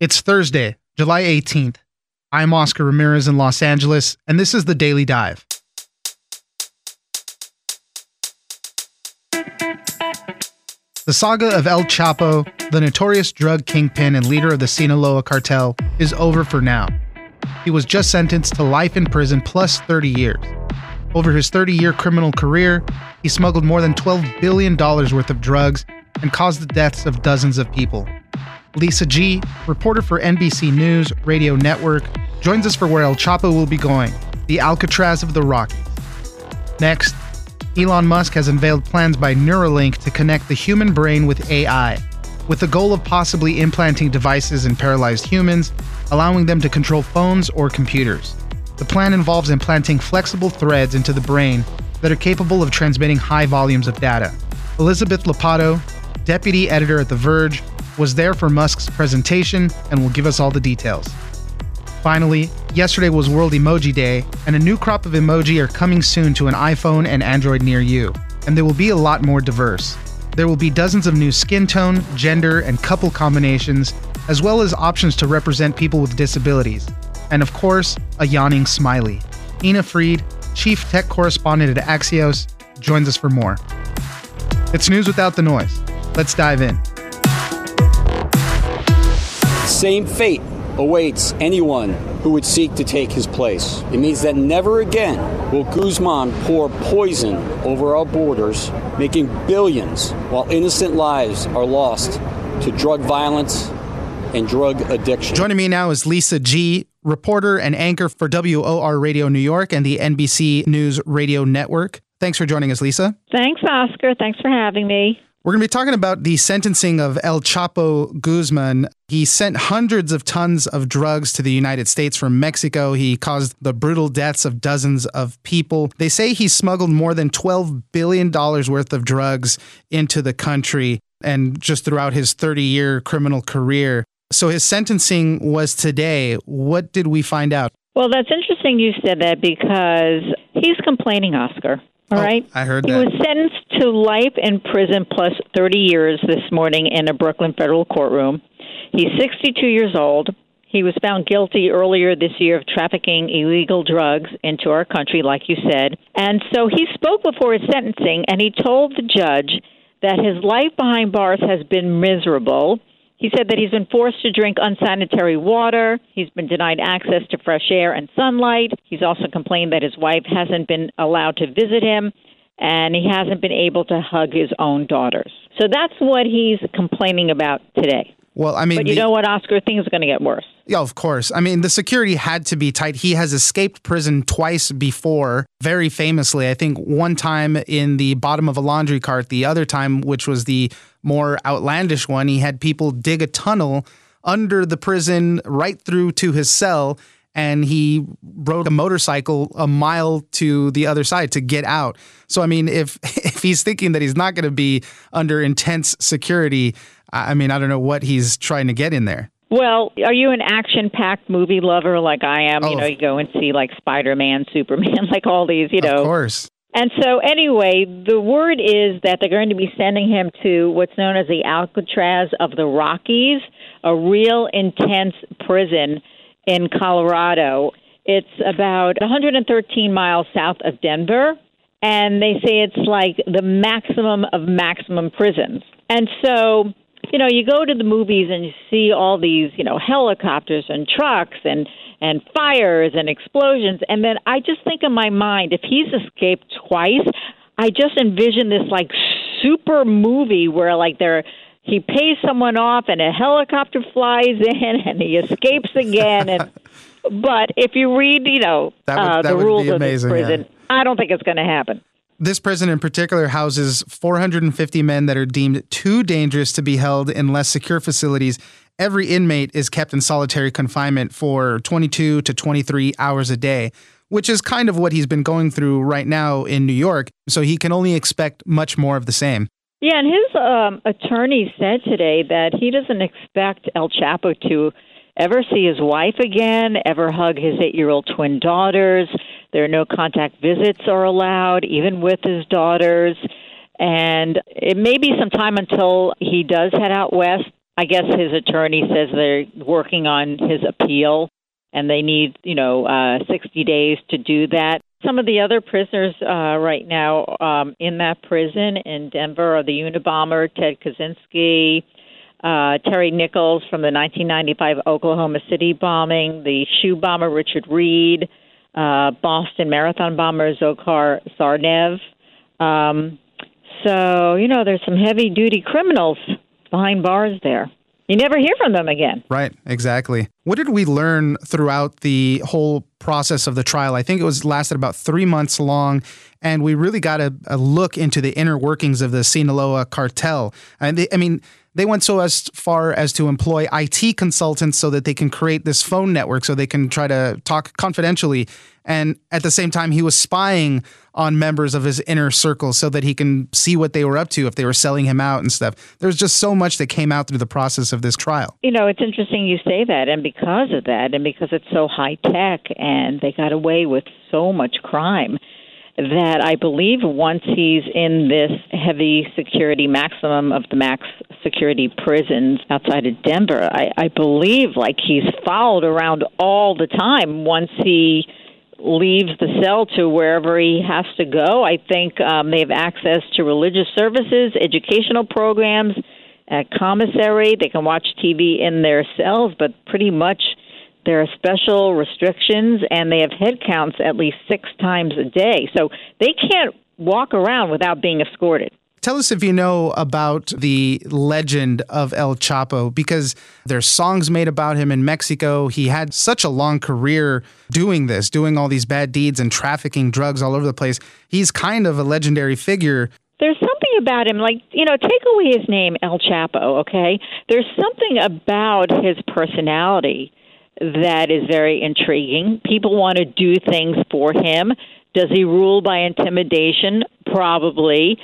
It's Thursday, July 18th. I'm Oscar Ramirez in Los Angeles, and this is the Daily Dive. The saga of El Chapo, the notorious drug kingpin and leader of the Sinaloa cartel, is over for now. He was just sentenced to life in prison plus 30 years. Over his 30 year criminal career, he smuggled more than $12 billion worth of drugs and caused the deaths of dozens of people. Lisa G., reporter for NBC News Radio Network, joins us for where El Chapo will be going the Alcatraz of the Rockies. Next, Elon Musk has unveiled plans by Neuralink to connect the human brain with AI, with the goal of possibly implanting devices in paralyzed humans, allowing them to control phones or computers. The plan involves implanting flexible threads into the brain that are capable of transmitting high volumes of data. Elizabeth Lopatto, deputy editor at The Verge, was there for Musk's presentation and will give us all the details. Finally, yesterday was World Emoji Day, and a new crop of emoji are coming soon to an iPhone and Android near you, and they will be a lot more diverse. There will be dozens of new skin tone, gender, and couple combinations, as well as options to represent people with disabilities. And of course, a yawning smiley. Ina Fried, chief tech correspondent at Axios, joins us for more. It's news without the noise. Let's dive in. Same fate awaits anyone who would seek to take his place. It means that never again will Guzman pour poison over our borders, making billions while innocent lives are lost to drug violence and drug addiction. Joining me now is Lisa G., reporter and anchor for WOR Radio New York and the NBC News Radio Network. Thanks for joining us, Lisa. Thanks, Oscar. Thanks for having me. We're going to be talking about the sentencing of El Chapo Guzman. He sent hundreds of tons of drugs to the United States from Mexico. He caused the brutal deaths of dozens of people. They say he smuggled more than $12 billion worth of drugs into the country and just throughout his 30 year criminal career. So his sentencing was today. What did we find out? Well, that's interesting you said that because he's complaining, Oscar. All Oh, right. I heard he that. was sentenced to life in prison plus 30 years this morning in a Brooklyn federal courtroom. He's 62 years old. He was found guilty earlier this year of trafficking illegal drugs into our country, like you said. And so he spoke before his sentencing, and he told the judge that his life behind bars has been miserable. He said that he's been forced to drink unsanitary water. He's been denied access to fresh air and sunlight. He's also complained that his wife hasn't been allowed to visit him and he hasn't been able to hug his own daughters. So that's what he's complaining about today. Well, I mean, But you the- know what, Oscar? Things are going to get worse. Yeah, of course. I mean, the security had to be tight. He has escaped prison twice before, very famously. I think one time in the bottom of a laundry cart, the other time, which was the more outlandish one, he had people dig a tunnel under the prison right through to his cell. And he rode a motorcycle a mile to the other side to get out. So, I mean, if if he's thinking that he's not going to be under intense security, I I mean, I don't know what he's trying to get in there. Well, are you an action packed movie lover like I am? Oh. You know, you go and see like Spider Man, Superman, like all these, you know. Of course. And so, anyway, the word is that they're going to be sending him to what's known as the Alcatraz of the Rockies, a real intense prison in Colorado. It's about 113 miles south of Denver, and they say it's like the maximum of maximum prisons. And so, you know, you go to the movies and you see all these, you know, helicopters and trucks and and fires and explosions and then I just think in my mind if he's escaped twice, I just envision this like super movie where like they're he pays someone off and a helicopter flies in and he escapes again and but if you read, you know, That would- uh, the rules of amazing, yeah. prison, I don't think it's going to happen. This prison in particular houses 450 men that are deemed too dangerous to be held in less secure facilities. Every inmate is kept in solitary confinement for 22 to 23 hours a day, which is kind of what he's been going through right now in New York. So he can only expect much more of the same. Yeah, and his um, attorney said today that he doesn't expect El Chapo to ever see his wife again, ever hug his eight year old twin daughters. There are no contact visits are allowed, even with his daughters. And it may be some time until he does head out west. I guess his attorney says they're working on his appeal and they need, you know, uh, 60 days to do that. Some of the other prisoners uh, right now um, in that prison in Denver are the Unabomber Ted Kaczynski, uh, Terry Nichols from the 1995 Oklahoma City bombing, the shoe bomber Richard Reid, uh, Boston Marathon bomber Dzhokhar Tsarnaev. Um, so, you know, there's some heavy duty criminals behind bars there you never hear from them again. Right, exactly. What did we learn throughout the whole process of the trial? I think it was lasted about three months long, and we really got a, a look into the inner workings of the Sinaloa cartel. And they, I mean, they went so as far as to employ IT consultants so that they can create this phone network so they can try to talk confidentially. And at the same time, he was spying on members of his inner circle so that he can see what they were up to if they were selling him out and stuff. There's just so much that came out through the process of this trial. You know, it's interesting you say that. And because of that, and because it's so high tech and they got away with so much crime, that I believe once he's in this heavy security maximum of the max security prisons outside of Denver, I, I believe like he's followed around all the time once he leaves the cell to wherever he has to go. I think um, they have access to religious services, educational programs, at commissary. They can watch TV in their cells, but pretty much there are special restrictions, and they have head counts at least six times a day. So they can't walk around without being escorted. Tell us if you know about the legend of El Chapo because there's songs made about him in Mexico. He had such a long career doing this, doing all these bad deeds and trafficking drugs all over the place. He's kind of a legendary figure. There's something about him, like, you know, take away his name, El Chapo, okay? There's something about his personality that is very intriguing. People want to do things for him. Does he rule by intimidation? Probably.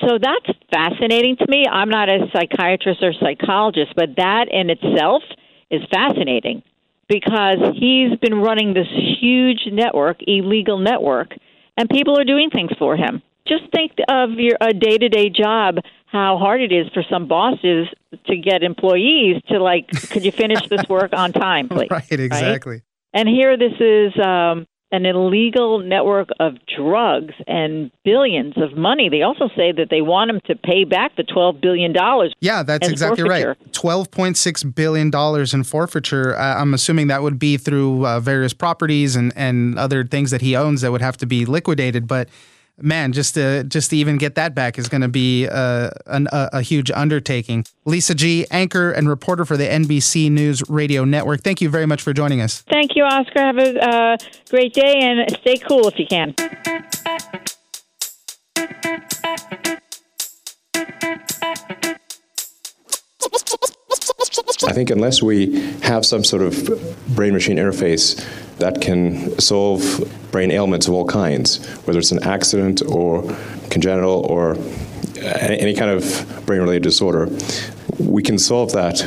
So that's fascinating to me. I'm not a psychiatrist or psychologist, but that in itself is fascinating because he's been running this huge network, illegal network, and people are doing things for him. Just think of your a day-to-day job how hard it is for some bosses to get employees to like could you finish this work on time please right exactly right? and here this is um an illegal network of drugs and billions of money. They also say that they want him to pay back the $12 billion. Yeah, that's exactly forfeiture. right. $12.6 billion in forfeiture. Uh, I'm assuming that would be through uh, various properties and, and other things that he owns that would have to be liquidated. But man, just to just to even get that back is going to be uh, a, a, a, huge undertaking. Lisa G, anchor and reporter for the NBC News Radio Network. Thank you very much for joining us. Thank you, Oscar. Have a uh, great day and stay cool if you can. I think unless we have some sort of brain machine interface that can solve brain ailments of all kinds, whether it's an accident or congenital or any kind of brain related disorder, we can solve that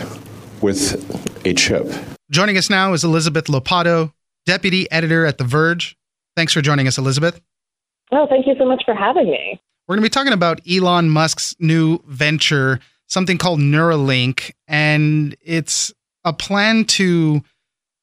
with a chip. Joining us now is Elizabeth Lopatto, deputy editor at The Verge. Thanks for joining us, Elizabeth. Oh, thank you so much for having me. We're going to be talking about Elon Musk's new venture something called Neuralink, and it's a plan to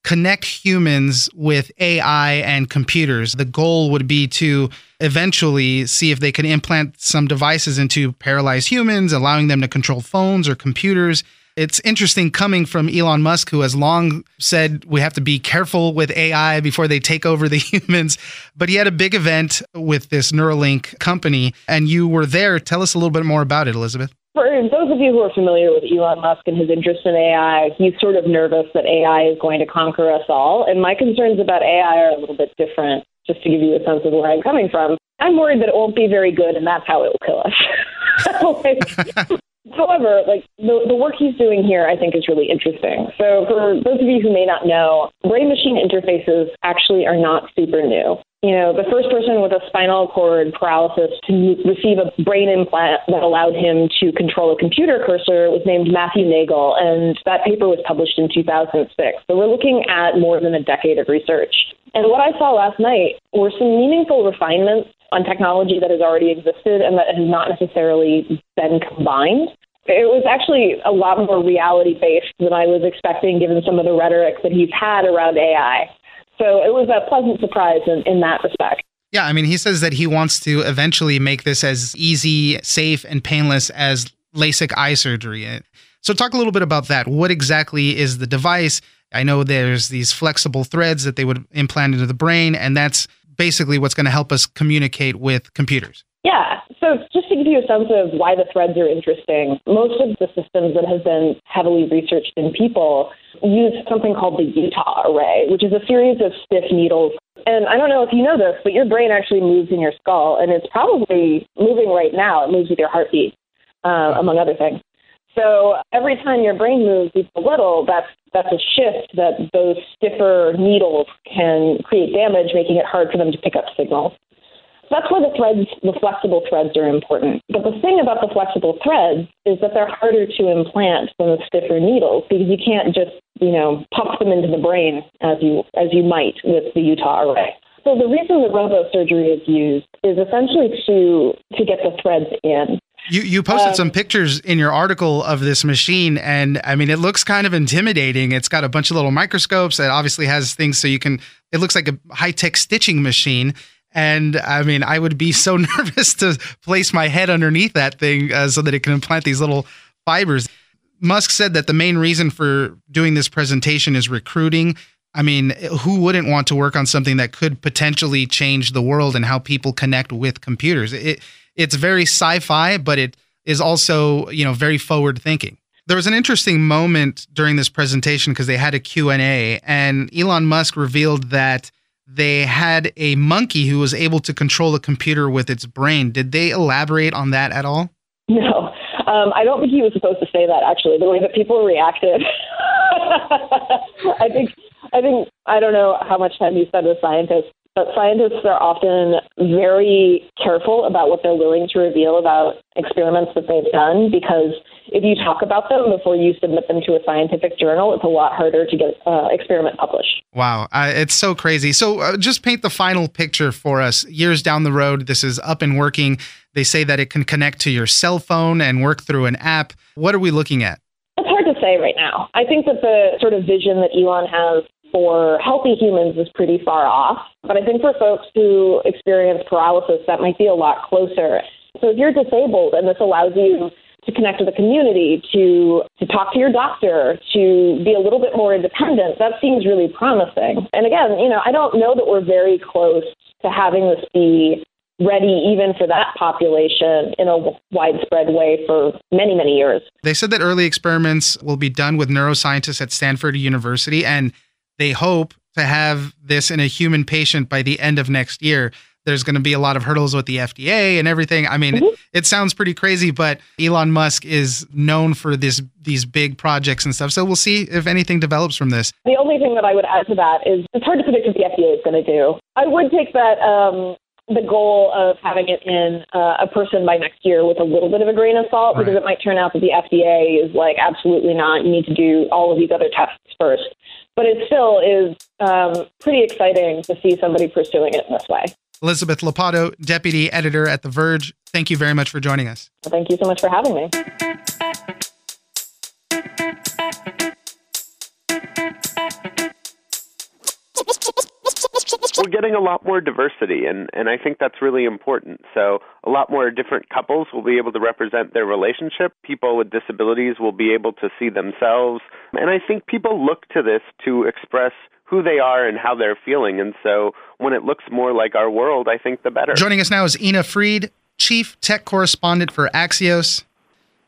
connect humans with AI and computers. The goal would be to eventually see if they can implant some devices into paralyzed humans, allowing them to control phones or computers. It's interesting coming from Elon Musk, who has long said we have to be careful with AI before they take over the humans. But he had a big event with this Neuralink company, and you were there. Tell us a little bit more about it, Elizabeth for those of you who are familiar with Elon Musk and his interest in AI, he's sort of nervous that AI is going to conquer us all. And my concerns about AI are a little bit different, just to give you a sense of where I'm coming from. I'm worried that it won't be very good and that's how it will kill us. however, like the, the work he's doing here, I think is really interesting. So for those of you who may not know, brain machine interfaces actually are not super new you know, the first person with a spinal cord paralysis to receive a brain implant that allowed him to control a computer cursor was named Matthew Nagle, and that paper was published in 2006. So we're looking at more than a decade of research. And what I saw last night were some meaningful refinements on technology that has already existed and that has not necessarily been combined. It was actually a lot more reality based than I was expecting, given some of the rhetoric that he's had around AI. So it was a pleasant surprise in, in that respect. Yeah, I mean, he says that he wants to eventually make this as easy, safe, and painless as LASIK eye surgery. So, talk a little bit about that. What exactly is the device? I know there's these flexible threads that they would implant into the brain, and that's basically what's going to help us communicate with computers. Yeah. So just to give you a sense of why the threads are interesting, most of the systems that have been heavily researched in people use something called the Utah array, which is a series of stiff needles. And I don't know if you know this, but your brain actually moves in your skull, and it's probably moving right now. It moves with your heartbeat, uh, among other things. So every time your brain moves even a little, that's that's a shift that those stiffer needles can create damage, making it hard for them to pick up signals. That's why the threads, the flexible threads are important. But the thing about the flexible threads is that they're harder to implant than the stiffer needles because you can't just, you know, pump them into the brain as you as you might with the Utah array. So the reason the robo surgery is used is essentially to to get the threads in. You you posted um, some pictures in your article of this machine, and I mean, it looks kind of intimidating. It's got a bunch of little microscopes. It obviously has things so you can. It looks like a high tech stitching machine. And I mean, I would be so nervous to place my head underneath that thing uh, so that it can implant these little fibers. Musk said that the main reason for doing this presentation is recruiting. I mean, who wouldn't want to work on something that could potentially change the world and how people connect with computers? It, it's very sci-fi, but it is also, you know, very forward thinking. There was an interesting moment during this presentation because they had a Q&A and Elon Musk revealed that they had a monkey who was able to control a computer with its brain. Did they elaborate on that at all? No. Um, I don't think he was supposed to say that. Actually, the way that people reacted, I think, I think, I don't know how much time you spend with scientists, but scientists are often very careful about what they're willing to reveal about experiments that they've done because if you talk about them before you submit them to a scientific journal, it's a lot harder to get uh, experiment published. Wow, uh, it's so crazy. So uh, just paint the final picture for us. Years down the road, this is up and working. They say that it can connect to your cell phone and work through an app. What are we looking at? It's hard to say right now. I think that the sort of vision that Elon has for healthy humans is pretty far off. But I think for folks who experience paralysis, that might be a lot closer. So if you're disabled and this allows you to connect with the community, to to talk to your doctor, to be a little bit more independent, that seems really promising. And again, you know, I don't know that we're very close to having this be ready even for that population in a widespread way for many, many years. They said that early experiments will be done with neuroscientists at Stanford University and they hope to have this in a human patient by the end of next year. There's going to be a lot of hurdles with the FDA and everything. I mean, mm-hmm. it sounds pretty crazy, but Elon Musk is known for this these big projects and stuff. So we'll see if anything develops from this. The only thing that I would add to that is it's hard to predict what the FDA is going to do. I would take that um, the goal of having it in uh, a person by next year with a little bit of a grain of salt right. because it might turn out that the FDA is like absolutely not. You need to do all of these other tests first but it still is um, pretty exciting to see somebody pursuing it in this way. Elizabeth Lopatto, Deputy Editor at The Verge, thank you very much for joining us. Well, thank you so much for having me. we're getting a lot more diversity, and, and I think that's really important. So, a lot more different couples will be able to represent their relationship. People with disabilities will be able to see themselves. And I think people look to this to express who they are and how they're feeling. And so, when it looks more like our world, I think the better. Joining us now is Ina Fried, Chief Tech Correspondent for Axios.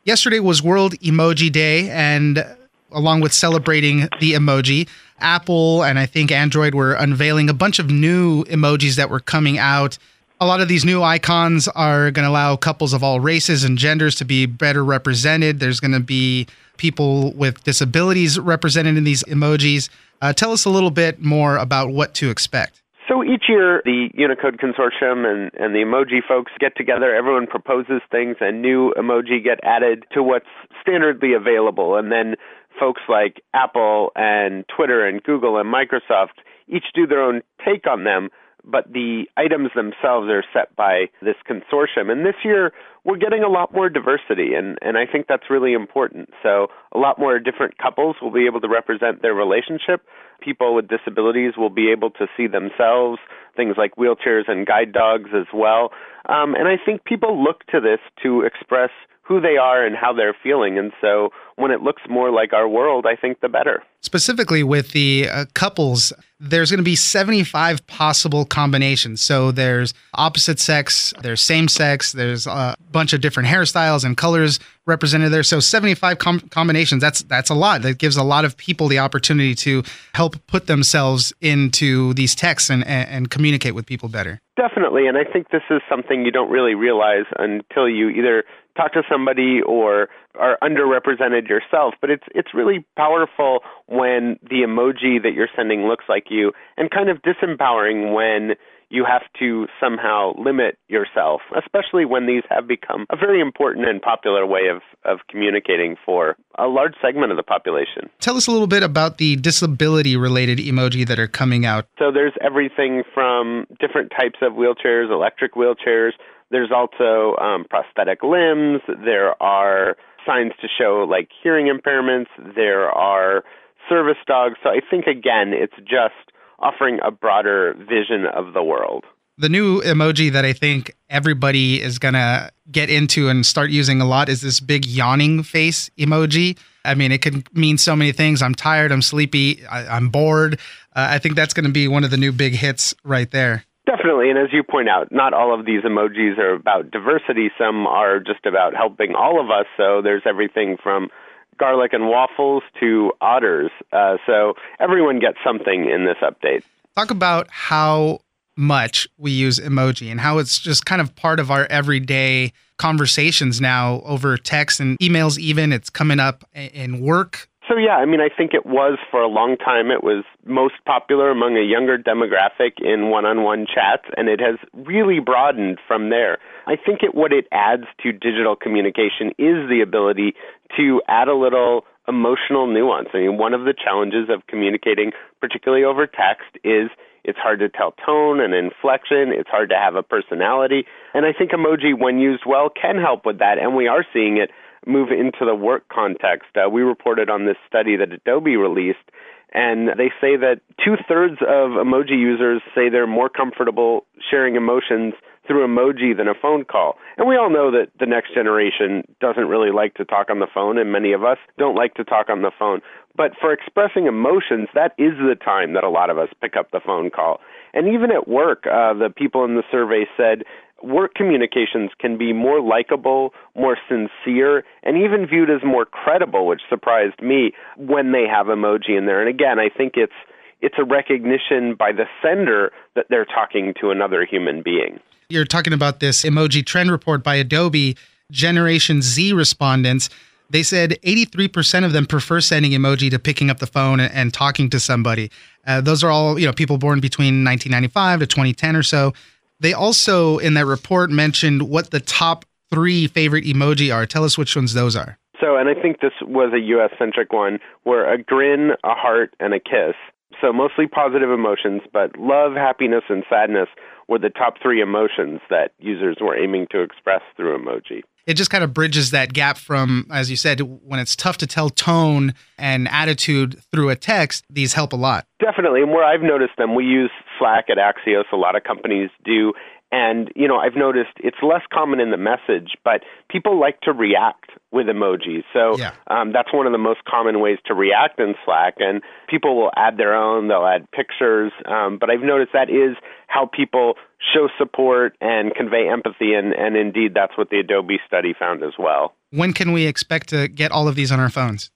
Yesterday was World Emoji Day, and along with celebrating the emoji, Apple and I think Android were unveiling a bunch of new emojis that were coming out. A lot of these new icons are going to allow couples of all races and genders to be better represented. There's going to be people with disabilities represented in these emojis. Uh, tell us a little bit more about what to expect. So each year, the Unicode Consortium and, and the emoji folks get together. Everyone proposes things, and new emoji get added to what's standardly available. And then folks like Apple and Twitter and Google and Microsoft each do their own take on them. but the items themselves are set by this consortium. And this year, we're getting a lot more diversity, and, and I think that's really important. So, a lot more different couples will be able to represent their relationship. People with disabilities will be able to see themselves, things like wheelchairs and guide dogs as well. Um, and I think people look to this to express who they are and how they're feeling. And so when it looks more like our world, I think the better. Specifically with the uh, couples, there's going to be 75 possible combinations. So there's opposite sex, there's same sex, there's a bunch of different hairstyles and colors represented there. So 75 com- combinations, that's that's a lot. That gives a lot of people the opportunity to help put themselves into these texts and, and, and communicate with people better. Definitely, and I think this is something you don't really realize until you either talk to somebody or are underrepresented yourself. But it's it's really powerful when the emoji that you're sending looks like you, and kind of disempowering when you have to somehow limit yourself, especially when these have become a very important and popular way of, of communicating for a large segment of the population. Tell us a little bit about the disability related emoji that are coming out. So there's everything from different types of wheelchairs, electric wheelchairs, there's also um, prosthetic limbs. There are signs to show like hearing impairments. There are service dogs. So I think, again, it's just offering a broader vision of the world. The new emoji that I think everybody is going to get into and start using a lot is this big yawning face emoji. I mean, it can mean so many things. I'm tired, I'm sleepy, I, am bored. Uh, I think that's going to be one of the new big hits right there. Definitely, and as you point out, not all of these emojis are about diversity. Some are just about helping all of us. So there's everything from garlic and waffles to otters. Uh, so everyone gets something in this update. Talk about how much we use emoji and how it's just kind of part of our everyday conversations now over text and emails even it's coming up in work so yeah, I mean, I think it was for a long time. It was most popular among a younger demographic in one-on-one chats, and it has really broadened from there. I think it what it adds to digital communication is the ability to add a little emotional nuance. I mean, one of the challenges of communicating, particularly over text, is it's hard to tell tone and inflection. It's hard to have a personality. And I think emoji, when used well, can help with that. And we are seeing it move into the work context. Uh, we reported on this study that Adobe released, and they say that two thirds of emoji users say they're more comfortable sharing emotions through emoji than a phone call. And we all know that the next generation doesn't really like to talk on the phone, and many of us don't like to talk on the phone. But for expressing emotions, that is the time that a lot of us pick up the phone call. And even at work, uh, the people in the survey said work communications can be more likable, more sincere, and even viewed as more credible, which surprised me when they have emoji in there. And again, I think it's it's a recognition by the sender that they're talking to another human being. You're talking about this emoji trend report by Adobe Generation Z respondents. They said 83% of them prefer sending emoji to picking up the phone and, talking to somebody. Uh, those are all, you know, people born between 1995 to 2010 or so. They also, in that report, mentioned what the top three favorite emoji are. Tell us which ones those are. So, and I think this was a US centric one where a grin, a heart, and a kiss. So, mostly positive emotions, but love, happiness, and sadness were the top three emotions that users were aiming to express through emoji it just kind of bridges that gap from, as you said, when it's tough to tell tone and attitude through a text, these help a lot. Definitely. And where I've noticed them, we use Slack at Axios, a lot of companies do. And, you know, I've noticed it's less common in the message, but people like to react with emojis. So yeah. um, that's one of the most common ways to react in Slack. And people will add their own, they'll add pictures. Um, but I've noticed that is how people show support and convey empathy. And, and indeed, that's what the Adobe study found as well. When can we expect to get all of these on our phones?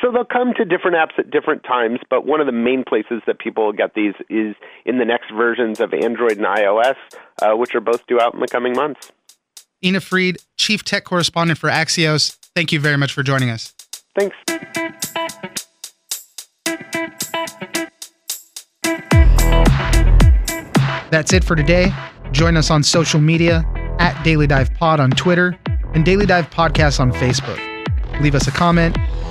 So they'll come to different apps at different times, but one of the main places that people get these is in the next versions of Android and iOS, uh, which are both due out in the coming months. Ina Fried, Chief Tech Correspondent for Axios, thank you very much for joining us. Thanks. That's it for today. Join us on social media at Daily Dive Pod on Twitter and Daily Dive Podcast on Facebook. Leave us a comment,